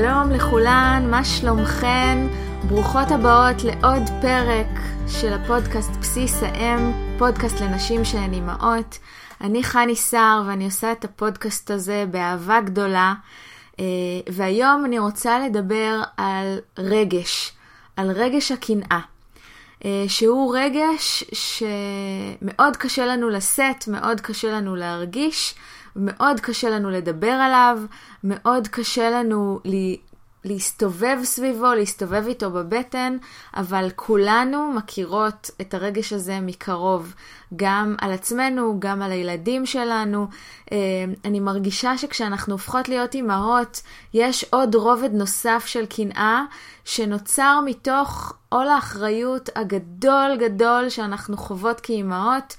שלום לכולן, מה שלומכן? ברוכות הבאות לעוד פרק של הפודקאסט בסיס האם, פודקאסט לנשים שהן אימהות. אני חני סער ואני עושה את הפודקאסט הזה באהבה גדולה, אה, והיום אני רוצה לדבר על רגש, על רגש הקנאה. אה, שהוא רגש שמאוד קשה לנו לשאת, מאוד קשה לנו להרגיש, מאוד קשה לנו לדבר עליו, מאוד קשה לנו להסתובב סביבו, להסתובב איתו בבטן, אבל כולנו מכירות את הרגש הזה מקרוב, גם על עצמנו, גם על הילדים שלנו. אה, אני מרגישה שכשאנחנו הופכות להיות אימהות, יש עוד רובד נוסף של קנאה, שנוצר מתוך עול האחריות הגדול גדול שאנחנו חוות כאימהות.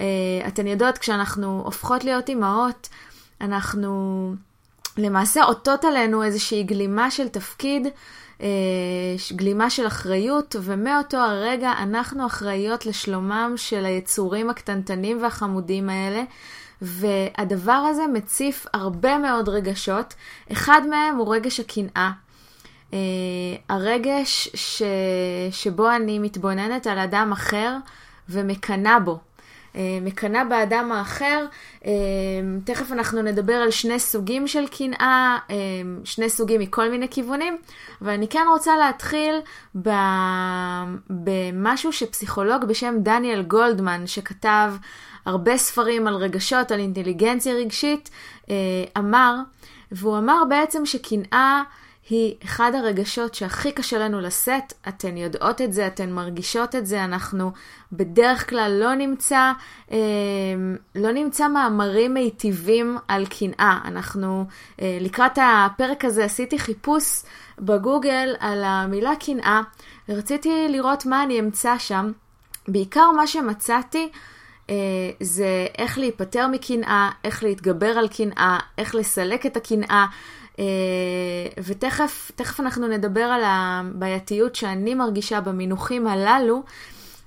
אה, אתן יודעות, כשאנחנו הופכות להיות אימהות, אנחנו למעשה עוטות עלינו איזושהי גלימה של תפקיד, אה, גלימה של אחריות, ומאותו הרגע אנחנו אחראיות לשלומם של היצורים הקטנטנים והחמודים האלה. והדבר הזה מציף הרבה מאוד רגשות. אחד מהם הוא רגש הקנאה. Uh, הרגש ש... שבו אני מתבוננת על אדם אחר ומקנאה בו. אה, מקנאה באדם האחר. אה, תכף אנחנו נדבר על שני סוגים של קנאה, אה, שני סוגים מכל מיני כיוונים, ואני כן רוצה להתחיל במשהו שפסיכולוג בשם דניאל גולדמן, שכתב הרבה ספרים על רגשות, על אינטליגנציה רגשית, אמר, והוא אמר בעצם שקנאה היא אחד הרגשות שהכי קשה לנו לשאת, אתן יודעות את זה, אתן מרגישות את זה, אנחנו בדרך כלל לא נמצא, אה, לא נמצא מאמרים מיטיבים על קנאה. אנחנו, אה, לקראת הפרק הזה עשיתי חיפוש בגוגל על המילה קנאה, ורציתי לראות מה אני אמצא שם. בעיקר מה שמצאתי אה, זה איך להיפטר מקנאה, איך להתגבר על קנאה, איך לסלק את הקנאה. אה, ותכף אנחנו נדבר על הבעייתיות שאני מרגישה במינוחים הללו,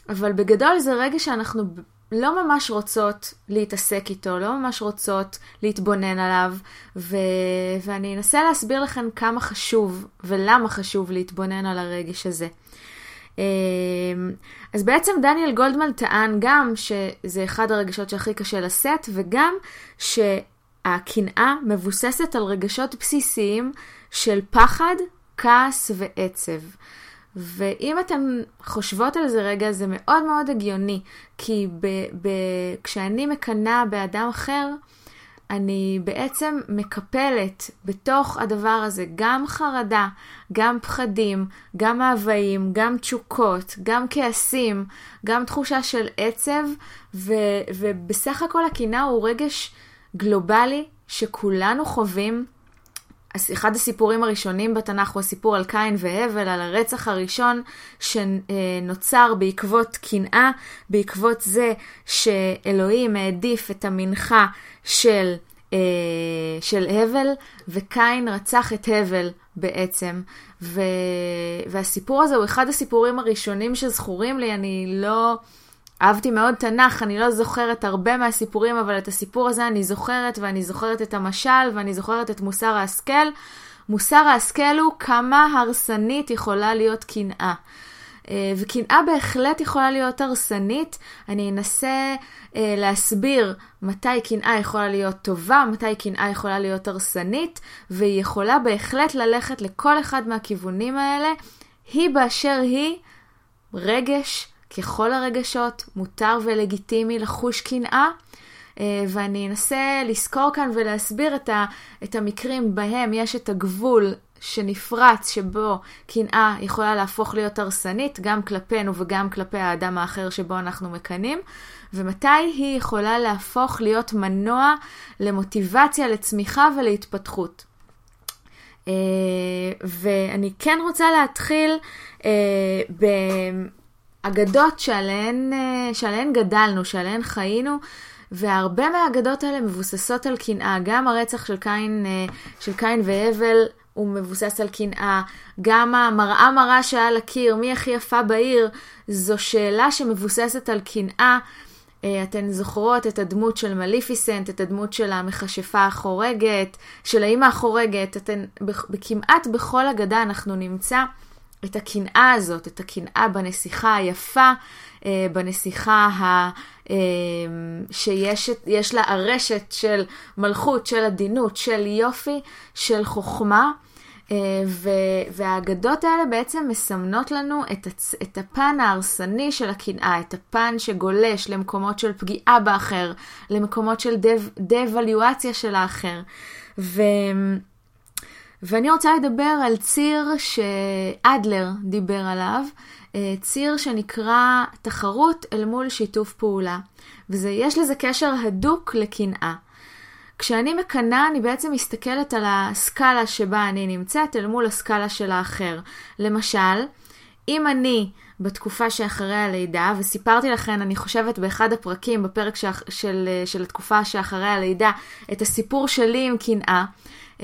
אבל בגדול זה רגע שאנחנו לא ממש רוצות להתעסק איתו, לא ממש רוצות להתבונן עליו, ו... ואני אנסה להסביר לכם כמה חשוב ולמה חשוב להתבונן על הרגש הזה. אה, אז בעצם דניאל גולדמן טען גם שזה אחד הרגשות שהכי קשה לשאת, וגם ש... הקנאה מבוססת על רגשות בסיסיים של פחד, כעס ועצב. ואם אתן חושבות על זה רגע, זה מאוד מאוד הגיוני, כי ב- ב- כשאני מקנאה באדם אחר, אני בעצם מקפלת בתוך הדבר הזה גם חרדה, גם פחדים, גם מאוויים, גם תשוקות, גם כעסים, גם תחושה של עצב, ו- ובסך הכל הקנאה הוא רגש גלובלי שכולנו חווים. אחד הסיפורים הראשונים בתנ"ך הוא הסיפור על קין והבל, על הרצח הראשון שנוצר בעקבות קנאה, בעקבות זה שאלוהים העדיף את המנחה של, אה, של הבל, וקין רצח את הבל בעצם. ו... והסיפור הזה הוא אחד הסיפורים הראשונים שזכורים לי, אני לא... אהבתי מאוד תנ"ך, אני לא זוכרת הרבה מהסיפורים, אבל את הסיפור הזה אני זוכרת, ואני זוכרת את המשל, ואני זוכרת את מוסר ההשכל. מוסר ההשכל הוא כמה הרסנית יכולה להיות קנאה. אה, וקנאה בהחלט יכולה להיות הרסנית. אני אנסה אה, להסביר מתי קנאה יכולה להיות טובה, מתי קנאה יכולה להיות הרסנית, והיא יכולה בהחלט ללכת לכל אחד מהכיוונים האלה. היא באשר היא רגש ככל הרגשות, מותר ולגיטימי לחוש קנאה, אה, ואני אנסה לזכור כאן ולהסביר את, ה, את המקרים בהם יש את הגבול שנפרץ, שבו קנאה יכולה להפוך להיות הרסנית, גם כלפינו וגם כלפי האדם האחר שבו אנחנו מקנאים, ומתי היא יכולה להפוך להיות מנוע למוטיבציה, לצמיחה ולהתפתחות. אה, ואני כן רוצה להתחיל אה, אגדות שעליהן, אה, שעליהן גדלנו, שעליהן חיינו, והרבה מהאגדות האלה מבוססות על קנאה. גם הרצח של קין, אה, של קין והבל הוא מבוסס על קנאה. גם המראה מראה שעל הקיר, מי הכי יפה בעיר, זו שאלה שמבוססת על קנאה. אה, אתן זוכרות את הדמות של מליפיסנט, את הדמות של המכשפה החורגת, של האימא החורגת. אתן, כמעט בכל אגדה אנחנו נמצא את הקנאה הזאת, את הקנאה בנסיכה היפה, אה, בנסיכה ה... אה, שיש לה ארשת של מלכות, של עדינות, של יופי, של חוכמה. אה, והאגדות האלה בעצם מסמנות לנו את, הצ... את הפן ההרסני של הקנאה, את הפן שגולש למקומות של פגיעה באחר, למקומות של דה-אבליואציה של האחר. ו... ואני רוצה לדבר על ציר שאדלר דיבר עליו, אה, ציר שנקרא תחרות אל מול שיתוף פעולה. ויש לזה קשר הדוק לקנאה. כשאני מקנאה, אני בעצם מסתכלת על הסקאלה שבה אני נמצאת אל מול הסקאלה של האחר. למשל, אם אני בתקופה שאחרי הלידה, וסיפרתי לכם, אני חושבת, באחד הפרקים, בפרק של, של, של התקופה שאחרי הלידה, את הסיפור שלי עם קנאה. Uh,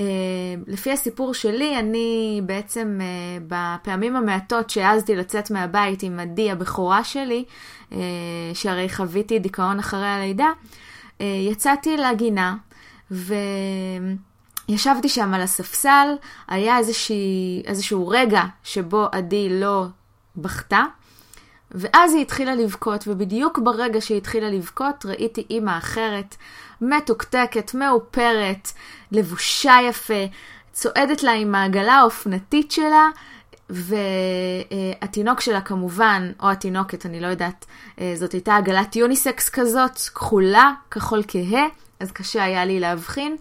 לפי הסיפור שלי, אני בעצם uh, בפעמים המעטות שהעזתי לצאת מהבית עם עדי הבכורה שלי, uh, שהרי חוויתי דיכאון אחרי הלידה, יצאתי לגינה וישבתי שם על הספסל, היה איזושהי, איזשהו רגע שבו עדי לא בכתה, ואז היא התחילה לבכות, ובדיוק ברגע שהיא התחילה לבכות ראיתי אימא אחרת, מתוקתקת, מאופרת, לבושה יפה, צועדת לה עם העגלה האופנתית שלה, והתינוק שלה כמובן, או התינוקת, אני לא יודעת, אה, זאת הייתה עגלת יוניסקס כזאת, כחולה, כחול כהה, אז קשה היה לי להבחין,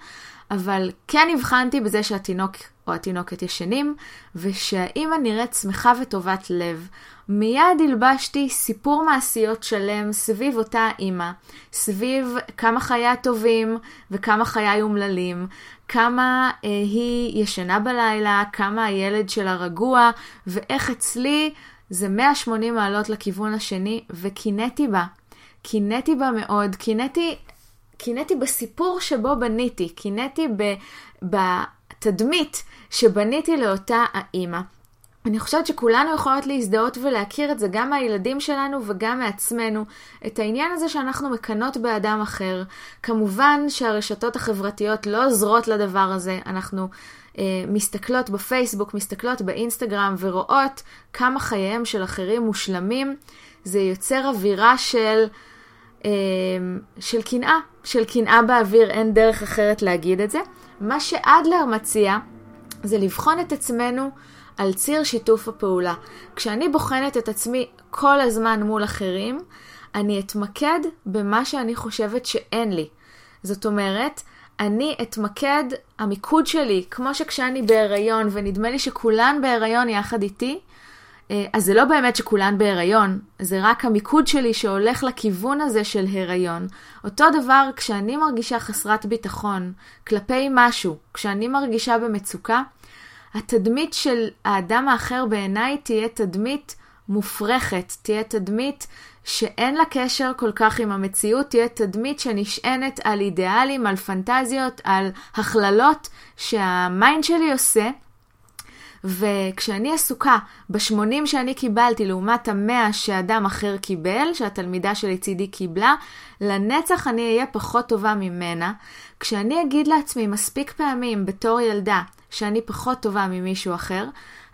אבל כן הבחנתי בזה שהתינוק או התינוקת ישנים, ושהאימא נראית שמחה וטובת לב. מיד הלבשתי סיפור מעשיות שלם סביב אותה אימא, סביב כמה חייה טובים וכמה חיי אומללים, כמה אה, היא ישנה בלילה, כמה הילד שלה רגוע, ואיך אצלי זה 180 מעלות לכיוון השני, וקינאתי בה. קינאתי בה מאוד, קינאתי קינאתי בסיפור שבו בניתי, קינאתי בתדמית שבניתי לאותה האימא. אני חושבת שכולנו יכולות להזדהות ולהכיר את זה גם מהילדים שלנו וגם מעצמנו, את העניין הזה שאנחנו מקנות באדם אחר. כמובן שהרשתות החברתיות לא עוזרות לדבר הזה, אנחנו אה, מסתכלות בפייסבוק, מסתכלות באינסטגרם ורואות כמה חייהם של אחרים מושלמים. זה יוצר אווירה של... אה, של קנאה, של קנאה באוויר, אין דרך אחרת להגיד את זה. מה שאדלר מציע זה לבחון את עצמנו על ציר שיתוף הפעולה. כשאני בוחנת את עצמי כל הזמן מול אחרים, אני אתמקד במה שאני חושבת שאין לי. זאת אומרת, אני אתמקד, המיקוד שלי, כמו שכשאני בהיריון, ונדמה לי שכולן בהיריון יחד איתי, אז זה לא באמת שכולן בהיריון, זה רק המיקוד שלי שהולך לכיוון הזה של הריון. אותו דבר כשאני מרגישה חסרת ביטחון כלפי משהו, כשאני מרגישה במצוקה, התדמית של האדם האחר בעיניי תהיה תדמית מופרכת, תהיה תדמית שאין לה קשר כל כך עם המציאות, תהיה תדמית שנשענת על אידיאלים, על פנטזיות, על הכללות שהמיינד שלי עושה. וכשאני עסוקה ב-80 שאני קיבלתי לעומת ה-100 שאדם אחר קיבל, שהתלמידה שלי צידי קיבלה, לנצח אני אהיה פחות טובה ממנה. כשאני אגיד לעצמי מספיק פעמים בתור ילדה שאני פחות טובה ממישהו אחר,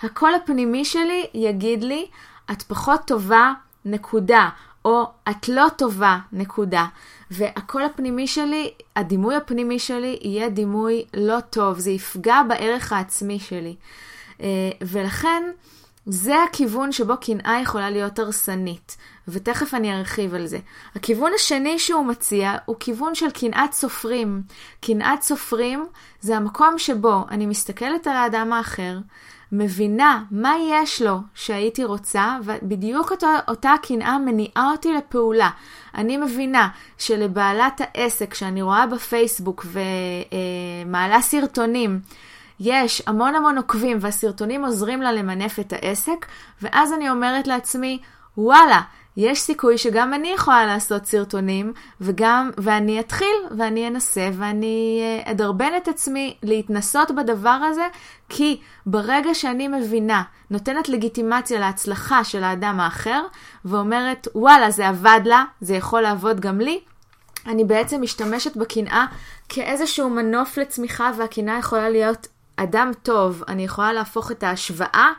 הקול הפנימי שלי יגיד לי, את פחות טובה, נקודה, או את לא טובה, נקודה. והקול הפנימי שלי, הדימוי הפנימי שלי יהיה דימוי לא טוב, זה יפגע בערך העצמי שלי. אה, ולכן זה הכיוון שבו קנאה יכולה להיות הרסנית, ותכף אני ארחיב על זה. הכיוון השני שהוא מציע הוא כיוון של קנאת סופרים. קנאת סופרים זה המקום שבו אני מסתכלת על האדם האחר, מבינה מה יש לו שהייתי רוצה, ובדיוק אותו, אותה קנאה מניעה אותי לפעולה. אני מבינה שלבעלת העסק שאני רואה בפייסבוק ומעלה סרטונים, יש המון המון עוקבים והסרטונים עוזרים לה למנף את העסק, ואז אני אומרת לעצמי, וואלה, יש סיכוי שגם אני יכולה לעשות סרטונים, וגם, ואני אתחיל, ואני אנסה, ואני אה, אדרבן את עצמי להתנסות בדבר הזה, כי ברגע שאני מבינה, נותנת לגיטימציה להצלחה של האדם האחר, ואומרת, וואלה, זה עבד לה, זה יכול לעבוד גם לי, אני בעצם משתמשת בקנאה כאיזשהו מנוף לצמיחה, והקנאה יכולה להיות אדם טוב. אני יכולה להפוך את ההשוואה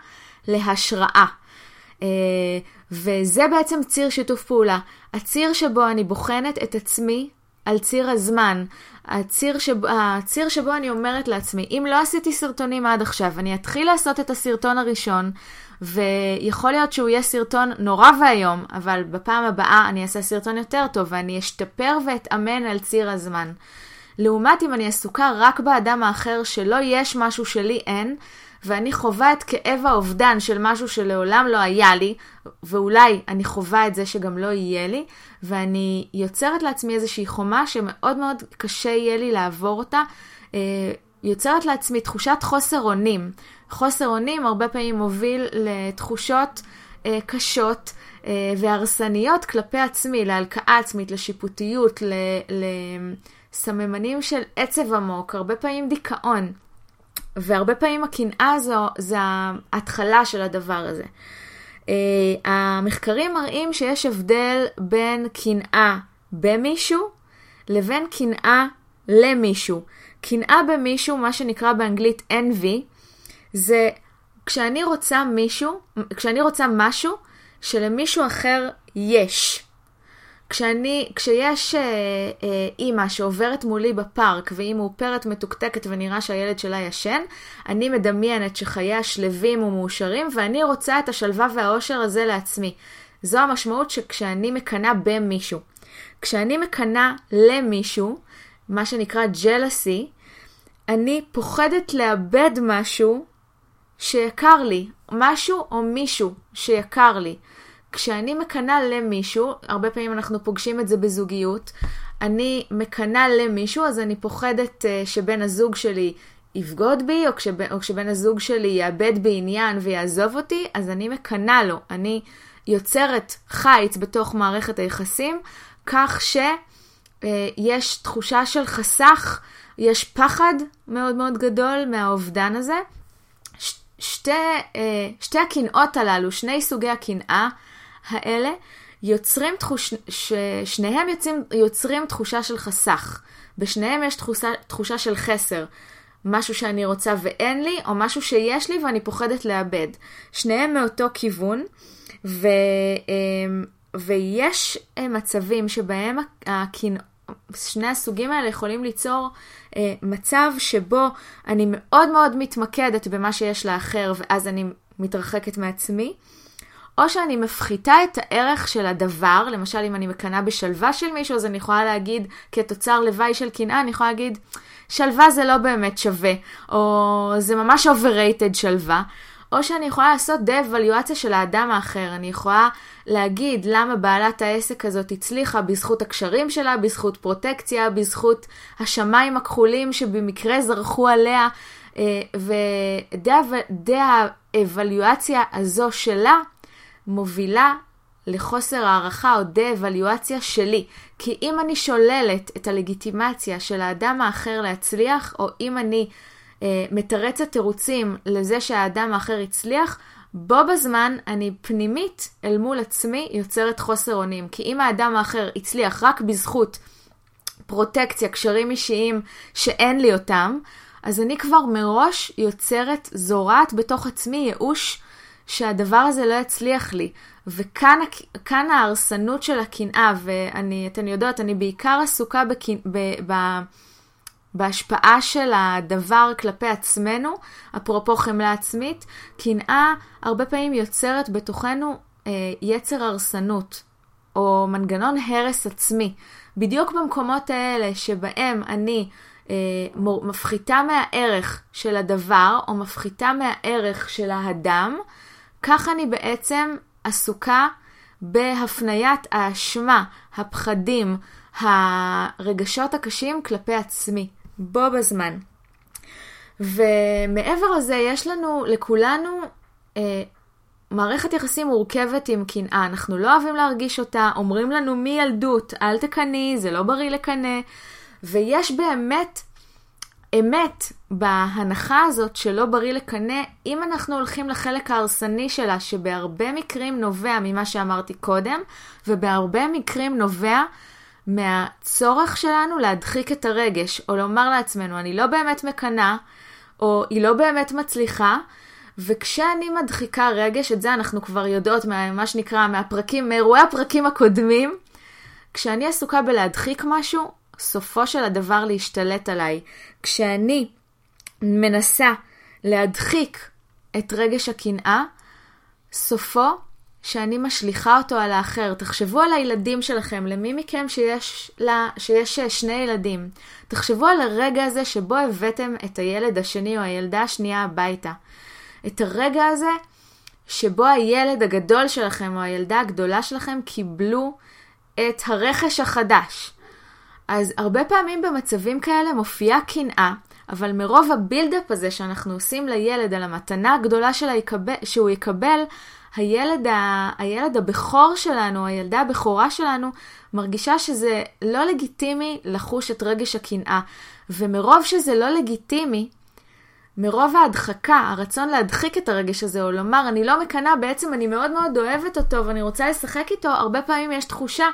להשראה. אה, וזה בעצם ציר שיתוף פעולה. הציר שבו אני בוחנת את עצמי על ציר הזמן. הציר, שב, הציר שבו אני אומרת לעצמי, אם לא עשיתי סרטונים עד עכשיו, אני אתחיל לעשות את הסרטון הראשון, ויכול להיות שהוא יהיה סרטון נורא ואיום, אבל בפעם הבאה אני אעשה סרטון יותר טוב, ואני אשתפר ואתאמן על ציר הזמן. לעומת אם אני עסוקה רק באדם האחר שלא יש משהו שלי אין, ואני חווה את כאב האובדן של משהו שלעולם לא היה לי, ואולי אני חווה את זה שגם לא יהיה לי, ואני יוצרת לעצמי איזושהי חומה שמאוד מאוד קשה יהיה לי לעבור אותה, אה, יוצרת לעצמי תחושת חוסר אונים. חוסר אונים הרבה פעמים מוביל לתחושות אה, קשות אה, והרסניות כלפי עצמי, להלקאה עצמית, לשיפוטיות, לסממנים של עצב עמוק, הרבה פעמים דיכאון. והרבה פעמים הקנאה הזו זה ההתחלה של הדבר הזה. Uh, המחקרים מראים שיש הבדל בין קנאה במישהו לבין קנאה למישהו. קנאה במישהו, מה שנקרא באנגלית envy, זה כשאני רוצה מישהו, כשאני רוצה משהו שלמישהו אחר יש. כשאני, כשיש אה, אה, אימא שעוברת מולי בפארק והיא מאופרת מתוקתקת ונראה שהילד שלה ישן, אני מדמיינת שחייה שלווים ומאושרים ואני רוצה את השלווה והאושר הזה לעצמי. זו המשמעות שכשאני מקנאה במישהו. כשאני מקנאה למישהו, מה שנקרא jealousy, אני פוחדת לאבד משהו שיקר לי, משהו או מישהו שיקר לי. כשאני מקנאה למישהו, הרבה פעמים אנחנו פוגשים את זה בזוגיות, אני מקנאה למישהו, אז אני פוחדת uh, שבן הזוג שלי יבגוד בי, או, כשב, או כשבן הזוג שלי יאבד בי עניין ויעזוב אותי, אז אני מקנאה לו. אני יוצרת חיץ בתוך מערכת היחסים, כך שיש uh, תחושה של חסך, יש פחד מאוד מאוד גדול מהאובדן הזה. ש- שתי, uh, שתי הקנאות הללו, שני סוגי הקנאה, האלה יוצרים תחוש... ששניהם יוצרים, יוצרים תחושה של חסך. בשניהם יש תחושה, תחושה של חסר. משהו שאני רוצה ואין לי, או משהו שיש לי ואני פוחדת לאבד. שניהם מאותו כיוון, ו, אמ, ויש אה, מצבים שבהם הקנא... שני הסוגים האלה יכולים ליצור אה, מצב שבו אני מאוד מאוד מתמקדת במה שיש לאחר ואז אני מתרחקת מעצמי, או שאני מפחיתה את הערך של הדבר, למשל אם אני מקנאה בשלווה של מישהו, אז אני יכולה להגיד, כתוצר לוואי של קנאה, אני יכולה להגיד, שלווה זה לא באמת שווה, או זה ממש overrated שלווה. או שאני יכולה לעשות דה-אבליואציה של האדם האחר. אני יכולה להגיד למה בעלת העסק הזאת הצליחה בזכות הקשרים שלה, בזכות פרוטקציה, בזכות השמיים הכחולים שבמקרה זרחו עליה, אה, ודה-אבליואציה הזו שלה מובילה לחוסר הערכה או דה-אבליואציה שלי. כי אם אני שוללת את הלגיטימציה של האדם האחר להצליח, או אם אני אה, מתרצת תירוצים לזה שהאדם האחר הצליח, בו בזמן אני פנימית אל מול עצמי יוצרת חוסר אונים. כי אם האדם האחר הצליח רק בזכות פרוטקציה, קשרים אישיים שאין לי אותם, אז אני כבר מראש יוצרת, זורעת בתוך עצמי ייאוש שהדבר הזה לא יצליח לי. וכאן ההרסנות של הקנאה, ואני, אתן יודעות, אני בעיקר עסוקה בקנ... ב... ב... בהשפעה של הדבר כלפי עצמנו, אפרופו חמלה עצמית, קנאה הרבה פעמים יוצרת בתוכנו אה, יצר הרסנות, או מנגנון הרס עצמי. בדיוק במקומות האלה שבהם אני אה, מפחיתה מהערך של הדבר, או מפחיתה מהערך של האדם, כך אני בעצם עסוקה בהפניית האשמה, הפחדים, הרגשות הקשים כלפי עצמי, בו בזמן. ומעבר לזה, יש לנו, לכולנו, אה, מערכת יחסים מורכבת עם קנאה, אנחנו לא אוהבים להרגיש אותה, אומרים לנו מילדות, אל תקנאי, זה לא בריא לקנא, ויש באמת אמת בהנחה הזאת שלא בריא לקנא, אם אנחנו הולכים לחלק ההרסני שלה, שבהרבה מקרים נובע ממה שאמרתי קודם, ובהרבה מקרים נובע מהצורך שלנו להדחיק את הרגש, או לומר לעצמנו, אני לא באמת מקנאה, או היא לא באמת מצליחה, וכשאני מדחיקה רגש, את זה אנחנו כבר יודעות מה שנקרא מהפרקים, מאירועי הפרקים הקודמים, כשאני עסוקה בלהדחיק משהו, סופו של הדבר להשתלט עליי. כשאני מנסה להדחיק את רגש הקנאה, סופו שאני משליכה אותו על האחר. תחשבו על הילדים שלכם, למי מכם שיש, לה, שיש שני ילדים. תחשבו על הרגע הזה שבו הבאתם את הילד השני או הילדה השנייה הביתה. את הרגע הזה שבו הילד הגדול שלכם או הילדה הגדולה שלכם קיבלו את הרכש החדש. אז הרבה פעמים במצבים כאלה מופיעה קנאה, אבל מרוב הבילדאפ הזה שאנחנו עושים לילד על המתנה הגדולה יקבל, שהוא יקבל, הילד, ה, הילד הבכור שלנו, הילדה הבכורה שלנו, מרגישה שזה לא לגיטימי לחוש את רגש הקנאה. ומרוב שזה לא לגיטימי, מרוב ההדחקה, הרצון להדחיק את הרגש הזה, או לומר, אני לא מקנאה, בעצם אני מאוד מאוד אוהבת אותו ואני רוצה לשחק איתו, הרבה פעמים יש תחושה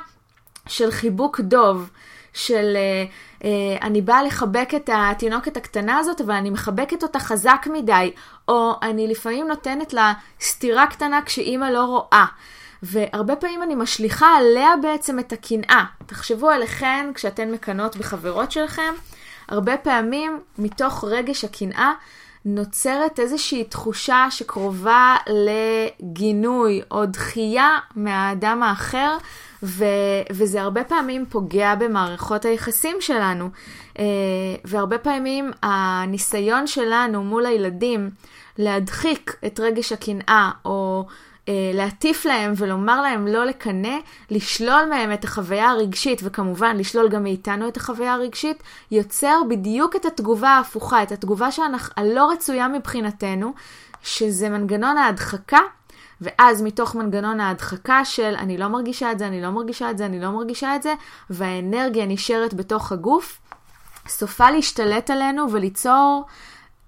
של חיבוק דוב. של אה, אה, אני באה לחבק את התינוקת הקטנה הזאת, אבל אני מחבקת אותה חזק מדי, או אני לפעמים נותנת לה סטירה קטנה כשאימא לא רואה. והרבה פעמים אני משליכה עליה בעצם את הקנאה. תחשבו עליכן כשאתן מקנות בחברות שלכם, הרבה פעמים מתוך רגש הקנאה נוצרת איזושהי תחושה שקרובה לגינוי או דחייה מהאדם האחר, ו, וזה הרבה פעמים פוגע במערכות היחסים שלנו. אה, והרבה פעמים הניסיון שלנו מול הילדים להדחיק את רגש הקנאה, או להטיף להם ולומר להם לא לקנא, לשלול מהם את החוויה הרגשית, וכמובן לשלול גם מאיתנו את החוויה הרגשית, יוצר בדיוק את התגובה ההפוכה, את התגובה הלא רצויה מבחינתנו, שזה מנגנון ההדחקה ואז מתוך מנגנון ההדחקה של אני לא מרגישה את זה, אני לא מרגישה את זה, אני לא מרגישה את זה, והאנרגיה נשארת בתוך הגוף, סופה להשתלט עלינו וליצור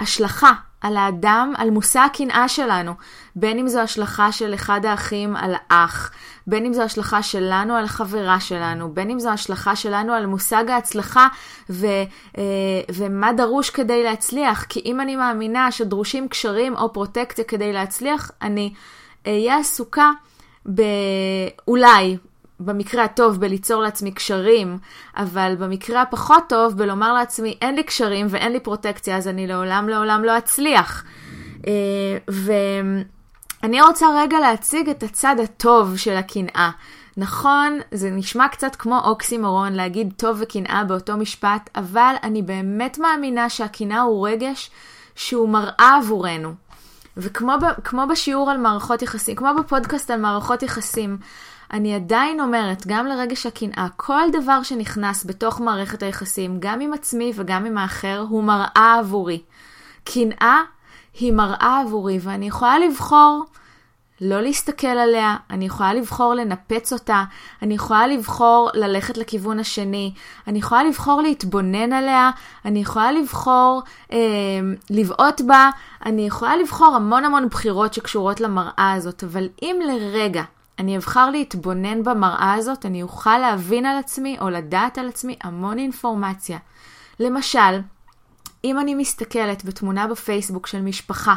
השלכה על האדם, על מושא הקנאה שלנו. בין אם זו השלכה של אחד האחים על האח, בין אם זו השלכה שלנו על החברה שלנו, בין אם זו השלכה שלנו על מושג ההצלחה ו, אה, ומה דרוש כדי להצליח. כי אם אני מאמינה שדרושים קשרים או פרוטקציה כדי להצליח, אני אהיה עסוקה באולי, במקרה הטוב, בליצור לעצמי קשרים, אבל במקרה הפחות טוב, בלומר לעצמי, אין לי קשרים ואין לי פרוטקציה, אז אני לעולם לעולם לא אצליח. אה, ואני רוצה רגע להציג את הצד הטוב של הקנאה. נכון, זה נשמע קצת כמו אוקסימורון להגיד טוב וקנאה באותו משפט, אבל אני באמת מאמינה שהקנאה הוא רגש שהוא מראה עבורנו. וכמו בשיעור על מערכות יחסים, כמו בפודקאסט על מערכות יחסים, אני עדיין אומרת, גם לרגש הקנאה, כל דבר שנכנס בתוך מערכת היחסים, גם עם עצמי וגם עם האחר, הוא מראה עבורי. קנאה היא מראה עבורי, ואני יכולה לבחור לא להסתכל עליה, אני יכולה לבחור לנפץ אותה, אני יכולה לבחור ללכת לכיוון השני, אני יכולה לבחור להתבונן עליה, אני יכולה לבחור אה, לבעוט בה, אני יכולה לבחור המון המון בחירות שקשורות למראה הזאת, אבל אם לרגע אני אבחר להתבונן במראה הזאת, אני אוכל להבין על עצמי או לדעת על עצמי המון אינפורמציה. למשל, אם אני מסתכלת בתמונה בפייסבוק של משפחה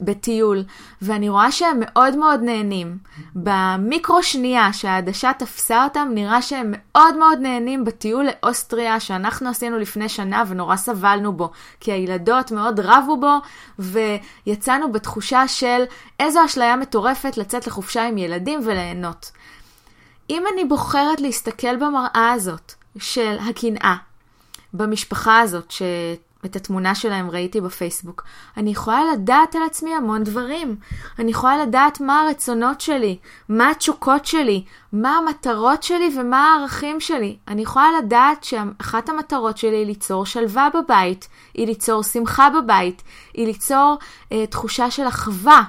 בטיול, ואני רואה שהם מאוד מאוד נהנים, במיקרו שנייה שהעדשה תפסה אותם, נראה שהם מאוד מאוד נהנים בטיול לאוסטריה שאנחנו עשינו לפני שנה ונורא סבלנו בו, כי הילדות מאוד רבו בו, ויצאנו בתחושה של איזו אשליה מטורפת לצאת לחופשה עם ילדים וליהנות. אם אני בוחרת להסתכל במראה הזאת של הקנאה, במשפחה הזאת, ש... את התמונה שלהם ראיתי בפייסבוק. אני יכולה לדעת על עצמי המון דברים. אני יכולה לדעת מה הרצונות שלי, מה התשוקות שלי, מה המטרות שלי ומה הערכים שלי. אני יכולה לדעת שאחת המטרות שלי היא ליצור שלווה בבית, היא ליצור שמחה בבית, היא ליצור אה, תחושה של אחווה.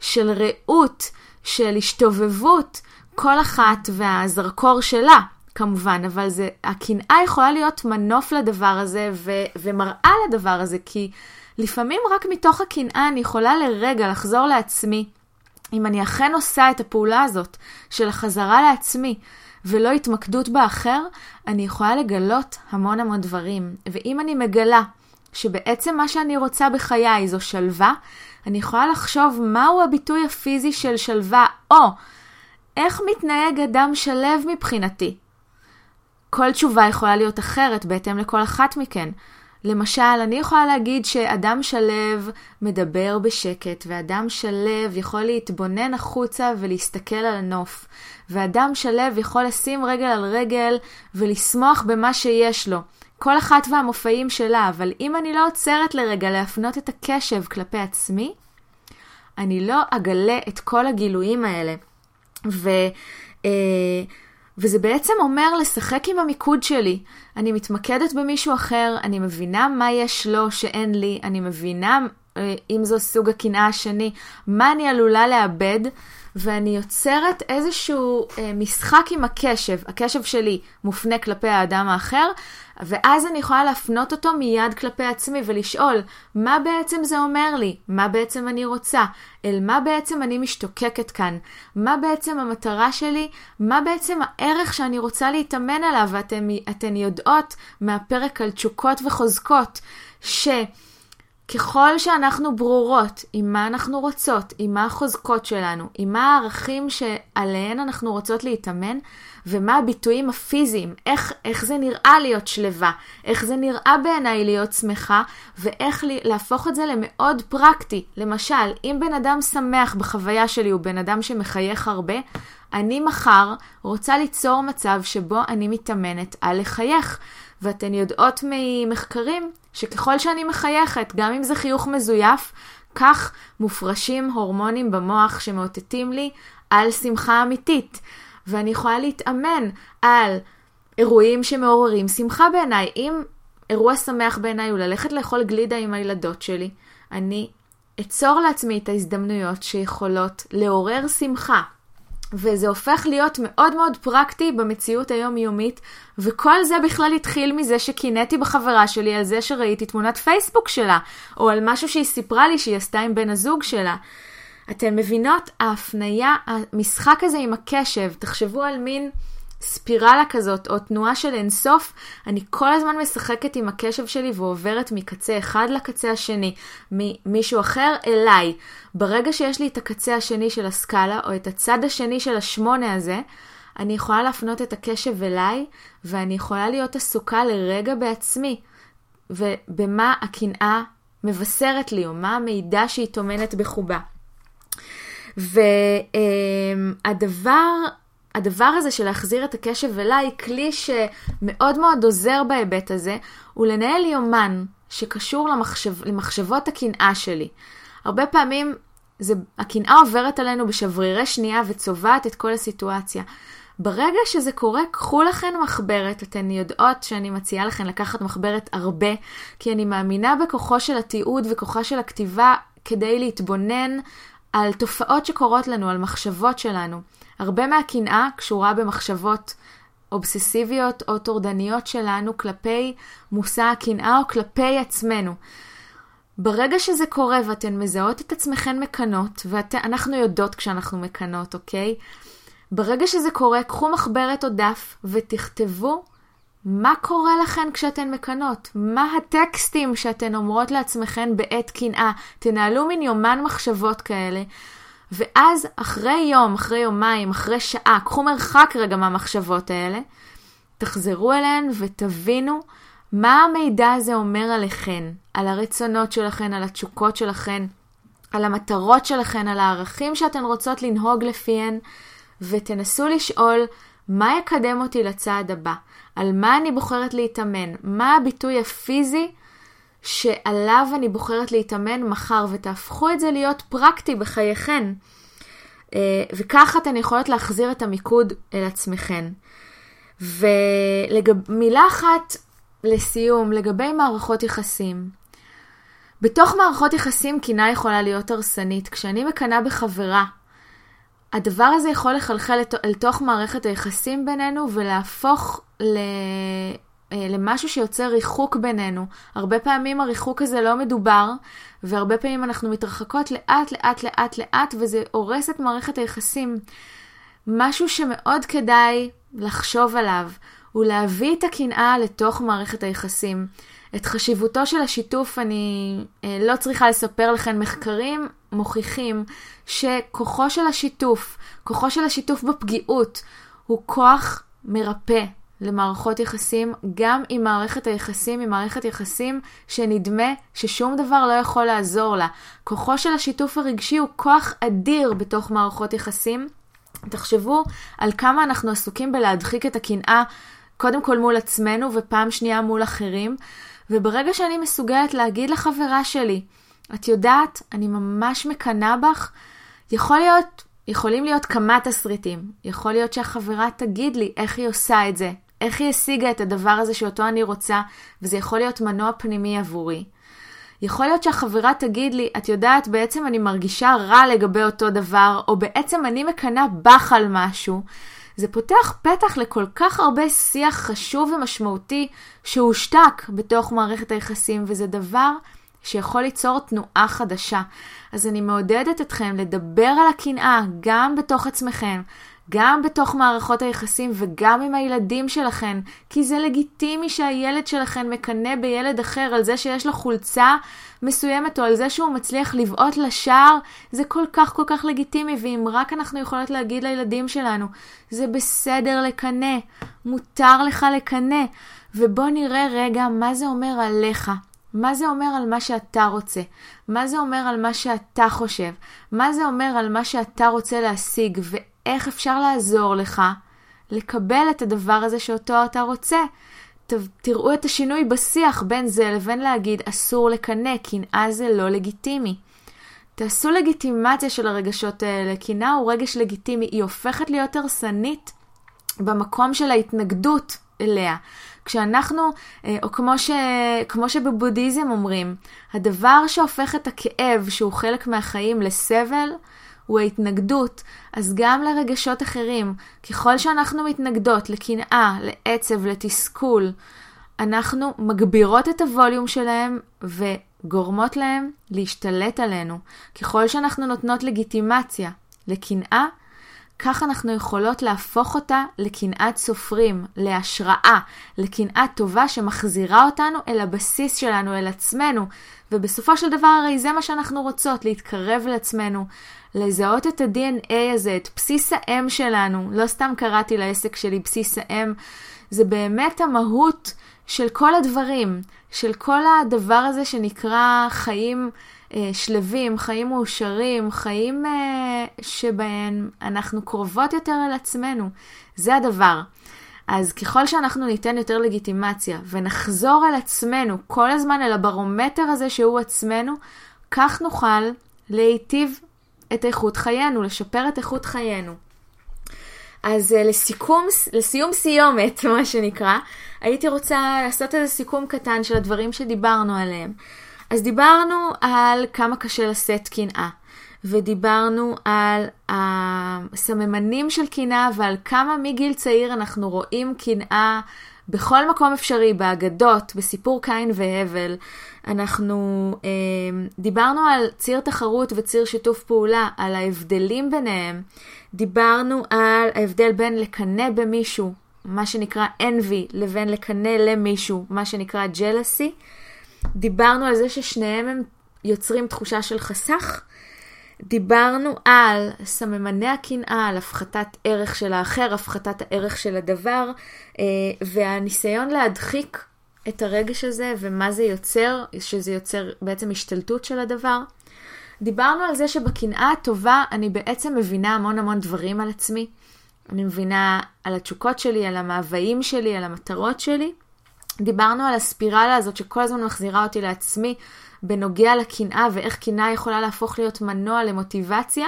של רעות, של השתובבות, כל אחת והזרקור שלה, כמובן, אבל זה, הקנאה יכולה להיות מנוף לדבר הזה ו, ומראה לדבר הזה, כי לפעמים רק מתוך הקנאה אני יכולה לרגע לחזור לעצמי, אם אני אכן עושה את הפעולה הזאת של החזרה לעצמי, ולא התמקדות באחר, אני יכולה לגלות המון המון דברים. ואם אני מגלה שבעצם מה שאני רוצה בחיי זו שלווה, אני יכולה לחשוב מהו הביטוי הפיזי של שלווה, או איך מתנהג אדם שלב מבחינתי. כל תשובה יכולה להיות אחרת בהתאם לכל אחת מכן. למשל, אני יכולה להגיד שאדם שלב מדבר בשקט, ואדם שלב יכול להתבונן החוצה ולהסתכל על הנוף, ואדם שלב יכול לשים רגל על רגל ולשמוח במה שיש לו. כל אחת והמופעים שלה, אבל אם אני לא עוצרת לרגע להפנות את הקשב כלפי עצמי, אני לא אגלה את כל הגילויים האלה. ו... אה, וזה בעצם אומר לשחק עם המיקוד שלי. אני מתמקדת במישהו אחר, אני מבינה מה יש לו שאין לי, אני מבינה, אה, אם זו סוג הקנאה השני, מה אני עלולה לאבד, ואני יוצרת איזשהו אה, משחק עם הקשב. הקשב שלי מופנה כלפי האדם האחר, ואז אני יכולה להפנות אותו מיד כלפי עצמי ולשאול, מה בעצם זה אומר לי? מה בעצם אני רוצה? אל מה בעצם אני משתוקקת כאן? מה בעצם המטרה שלי? מה בעצם הערך שאני רוצה להתאמן עליו? ואתן יודעות מהפרק על תשוקות וחוזקות, ש... ככל שאנחנו ברורות עם מה אנחנו רוצות, עם מה החוזקות שלנו, עם מה הערכים שעליהן אנחנו רוצות להתאמן, ומה הביטויים הפיזיים, איך, איך זה נראה להיות שלווה, איך זה נראה בעיניי להיות שמחה, ואיך להפוך את זה למאוד פרקטי. למשל, אם בן אדם שמח בחוויה שלי הוא בן אדם שמחייך הרבה, אני מחר רוצה ליצור מצב שבו אני מתאמנת על לחייך. ואתן יודעות ממחקרים שככל שאני מחייכת, גם אם זה חיוך מזויף, כך מופרשים הורמונים במוח שמאותתים לי על שמחה אמיתית. ואני יכולה להתאמן על אירועים שמעוררים שמחה בעיניי. אם אירוע שמח בעיניי הוא ללכת לאכול גלידה עם הילדות שלי, אני אצור לעצמי את ההזדמנויות שיכולות לעורר שמחה. וזה הופך להיות מאוד מאוד פרקטי במציאות היומיומית, וכל זה בכלל התחיל מזה שקינאתי בחברה שלי על זה שראיתי תמונת פייסבוק שלה, או על משהו שהיא סיפרה לי שהיא עשתה עם בן הזוג שלה. אתן מבינות? ההפניה, המשחק הזה עם הקשב, תחשבו על מין ספירלה כזאת, או תנועה של אינסוף, אני כל הזמן משחקת עם הקשב שלי ועוברת מקצה אחד לקצה השני, ממישהו אחר אליי. ברגע שיש לי את הקצה השני של הסקאלה, או את הצד השני של השמונה הזה, אני יכולה להפנות את הקשב אליי, ואני יכולה להיות עסוקה לרגע בעצמי, ובמה הקנאה מבשרת לי, או מה המידע שהיא טומנת בחובה. והדבר הדבר הזה של להחזיר את הקשב אליי, כלי שמאוד מאוד עוזר בהיבט הזה, הוא לנהל יומן שקשור למחשב, למחשבות הקנאה שלי. הרבה פעמים זה, הקנאה עוברת עלינו בשברירי שנייה וצובעת את כל הסיטואציה. ברגע שזה קורה, קחו לכן מחברת. אתן יודעות שאני מציעה לכן לקחת מחברת הרבה, כי אני מאמינה בכוחו של התיעוד וכוחה של הכתיבה כדי להתבונן על תופעות שקורות לנו, על מחשבות שלנו. הרבה מהקנאה קשורה במחשבות אובססיביות או טורדניות שלנו כלפי מושא הקנאה או כלפי עצמנו. ברגע שזה קורה ואתן מזהות את עצמכן מקנות, ואנחנו יודעות כשאנחנו מקנות, אוקיי? ברגע שזה קורה, קחו מחברת או דף ותכתבו מה קורה לכן כשאתן מקנות? מה הטקסטים שאתן אומרות לעצמכן בעת קנאה? תנהלו מין יומן מחשבות כאלה, ואז אחרי יום, אחרי יומיים, אחרי שעה, קחו מרחק רגע מהמחשבות האלה, תחזרו אליהן ותבינו מה המידע הזה אומר עליכן, על הרצונות שלכן, על התשוקות שלכן, על המטרות שלכן, על הערכים שאתן רוצות לנהוג לפיהן, ותנסו לשאול מה יקדם אותי לצעד הבא, על מה אני בוחרת להתאמן, מה הביטוי הפיזי שעליו אני בוחרת להתאמן מחר, ותהפכו את זה להיות פרקטי בחייכן. אה, וככה אתן יכולות להחזיר את המיקוד אל עצמכן. ומילה אחת לסיום, לגבי מערכות יחסים. בתוך מערכות יחסים קנאה יכולה להיות הרסנית. כשאני מקנאה בחברה, הדבר הזה יכול לחלחל אל תוך מערכת היחסים בינינו ולהפוך ל... אה, למשהו שיוצר ריחוק בינינו. הרבה פעמים הריחוק הזה לא מדובר, והרבה פעמים אנחנו מתרחקות לאט לאט לאט לאט, וזה הורס את מערכת היחסים. משהו שמאוד כדאי לחשוב עליו, הוא להביא את הקנאה לתוך מערכת היחסים. את חשיבותו של השיתוף אני אה, לא צריכה לספר לכם, מחקרים מוכיחים שכוחו של השיתוף, כוחו של השיתוף בפגיעות, הוא כוח מרפא למערכות יחסים, גם עם מערכת היחסים, עם מערכת יחסים שנדמה ששום דבר לא יכול לעזור לה. כוחו של השיתוף הרגשי הוא כוח אדיר בתוך מערכות יחסים. תחשבו על כמה אנחנו עסוקים בלהדחיק את הקנאה, קודם כל מול עצמנו ופעם שנייה מול אחרים. וברגע שאני מסוגלת להגיד לחברה שלי, את יודעת, אני ממש מקנאה בך, יכול להיות, יכולים להיות כמה תסריטים. יכול להיות שהחברה תגיד לי איך היא עושה את זה, איך היא השיגה את הדבר הזה שאותו אני רוצה, וזה יכול להיות מנוע פנימי עבורי. יכול להיות שהחברה תגיד לי, את יודעת, בעצם אני מרגישה רע לגבי אותו דבר, או בעצם אני מקנאה בך על משהו. זה פותח פתח לכל כך הרבה שיח חשוב ומשמעותי שהושתק בתוך מערכת היחסים, וזה דבר שיכול ליצור תנועה חדשה. אז אני מעודדת אתכם לדבר על הקנאה גם בתוך עצמכם, גם בתוך מערכות היחסים וגם עם הילדים שלכם, כי זה לגיטימי שהילד שלכם מקנא בילד אחר על זה שיש לו חולצה מסוימת או על זה שהוא מצליח לבעוט לשער, זה כל כך כל כך לגיטימי, ואם רק אנחנו יכולות להגיד לילדים שלנו, זה בסדר לקנא, מותר לך לקנא, ובוא נראה רגע מה זה אומר עליך. מה זה אומר על מה שאתה רוצה? מה זה אומר על מה שאתה חושב? מה זה אומר על מה שאתה רוצה להשיג? איך אפשר לעזור לך לקבל את הדבר הזה שאותו אתה רוצה. תראו את השינוי בשיח בין זה לבין להגיד אסור לקנא, קנאה זה לא לגיטימי. תעשו לגיטימציה של הרגשות האלה, קנאה הוא רגש לגיטימי, היא הופכת להיות הרסנית במקום של ההתנגדות אליה. כשאנחנו, אה, או כמו, ש, כמו שבבודהיזם אומרים, הדבר שהופך את הכאב, שהוא חלק מהחיים, לסבל, הוא ההתנגדות, אז גם לרגשות אחרים, ככל שאנחנו מתנגדות לקנאה, לעצב, לתסכול, אנחנו מגבירות את הווליום שלהם וגורמות להם להשתלט עלינו. ככל שאנחנו נותנות לגיטימציה לקנאה, כך אנחנו יכולות להפוך אותה לקנאת סופרים, להשראה, לקנאה טובה שמחזירה אותנו אל הבסיס שלנו, אל עצמנו. ובסופו של דבר הרי זה מה שאנחנו רוצות, להתקרב לעצמנו, לזהות את ה-DNA הזה, את בסיס האם שלנו. לא סתם קראתי לעסק שלי בסיס האם, זה באמת המהות של כל הדברים, של כל הדבר הזה שנקרא חיים אה, שלווים, חיים מאושרים, חיים אה, שבהם אנחנו קרובות יותר אל עצמנו. זה הדבר. אז ככל שאנחנו ניתן יותר לגיטימציה ונחזור על עצמנו כל הזמן אל הברומטר הזה שהוא עצמנו, כך נוכל להיטיב את איכות חיינו, לשפר את איכות חיינו. אז אה, לסיכום, לסיום סיומת, מה שנקרא, הייתי רוצה לעשות איזה סיכום קטן של הדברים שדיברנו עליהם. אז דיברנו על כמה קשה לשאת קנאה, ודיברנו על הסממנים של קנאה ועל כמה מגיל צעיר אנחנו רואים קנאה בכל מקום אפשרי, באגדות, בסיפור קין והבל. אנחנו אה, דיברנו על ציר תחרות וציר שיתוף פעולה, על ההבדלים ביניהם. דיברנו על ההבדל בין לקנא במישהו, מה שנקרא envy, לבין לקנא למישהו, מה שנקרא jealousy. דיברנו על זה ששניהם הם יוצרים תחושה של חסך. דיברנו על סממני הקנאה, על הפחתת ערך של האחר, הפחתת הערך של הדבר, אה, והניסיון להדחיק את הרגש הזה ומה זה יוצר, שזה יוצר בעצם השתלטות של הדבר. דיברנו על זה שבקנאה הטובה אני בעצם מבינה המון המון דברים על עצמי. אני מבינה על התשוקות שלי, על המאוויים שלי, על המטרות שלי. דיברנו על הספירלה הזאת שכל הזמן מחזירה אותי לעצמי בנוגע לקנאה ואיך קנאה יכולה להפוך להיות מנוע למוטיבציה.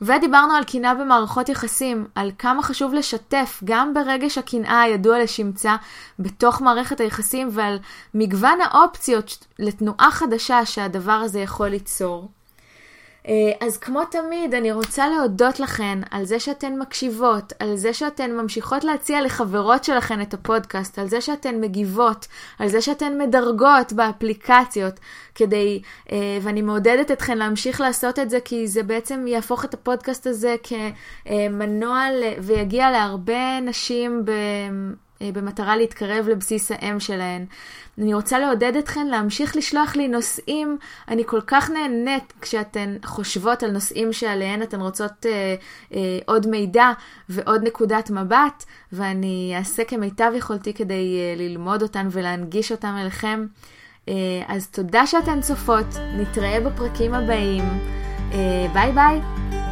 ודיברנו על קנאה במערכות יחסים, על כמה חשוב לשתף גם ברגש הקנאה הידוע לשמצה בתוך מערכת היחסים ועל מגוון האופציות לתנועה חדשה שהדבר הזה יכול ליצור. אה, אז כמו תמיד, אני רוצה להודות לכן על זה שאתן מקשיבות, על זה שאתן ממשיכות להציע לחברות שלכן את הפודקאסט, על זה שאתן מגיבות, על זה שאתן מדרגות באפליקציות, כדי, אה, ואני מעודדת אתכן להמשיך לעשות את זה, כי זה בעצם יהפוך את הפודקאסט הזה כמנוע ויגיע להרבה נשים ב... אה, במטרה להתקרב לבסיס האם שלהן. אני רוצה לעודד אתכן להמשיך לשלוח לי נושאים. אני כל כך נהנית כשאתן חושבות על נושאים שעליהן אתן רוצות אה, אה, עוד מידע ועוד נקודת מבט, ואני אעשה כמיטב יכולתי כדי אה, ללמוד אותן ולהנגיש אותן אליכם. אה, אז תודה שאתן צופות, נתראה בפרקים הבאים. אה, ביי ביי.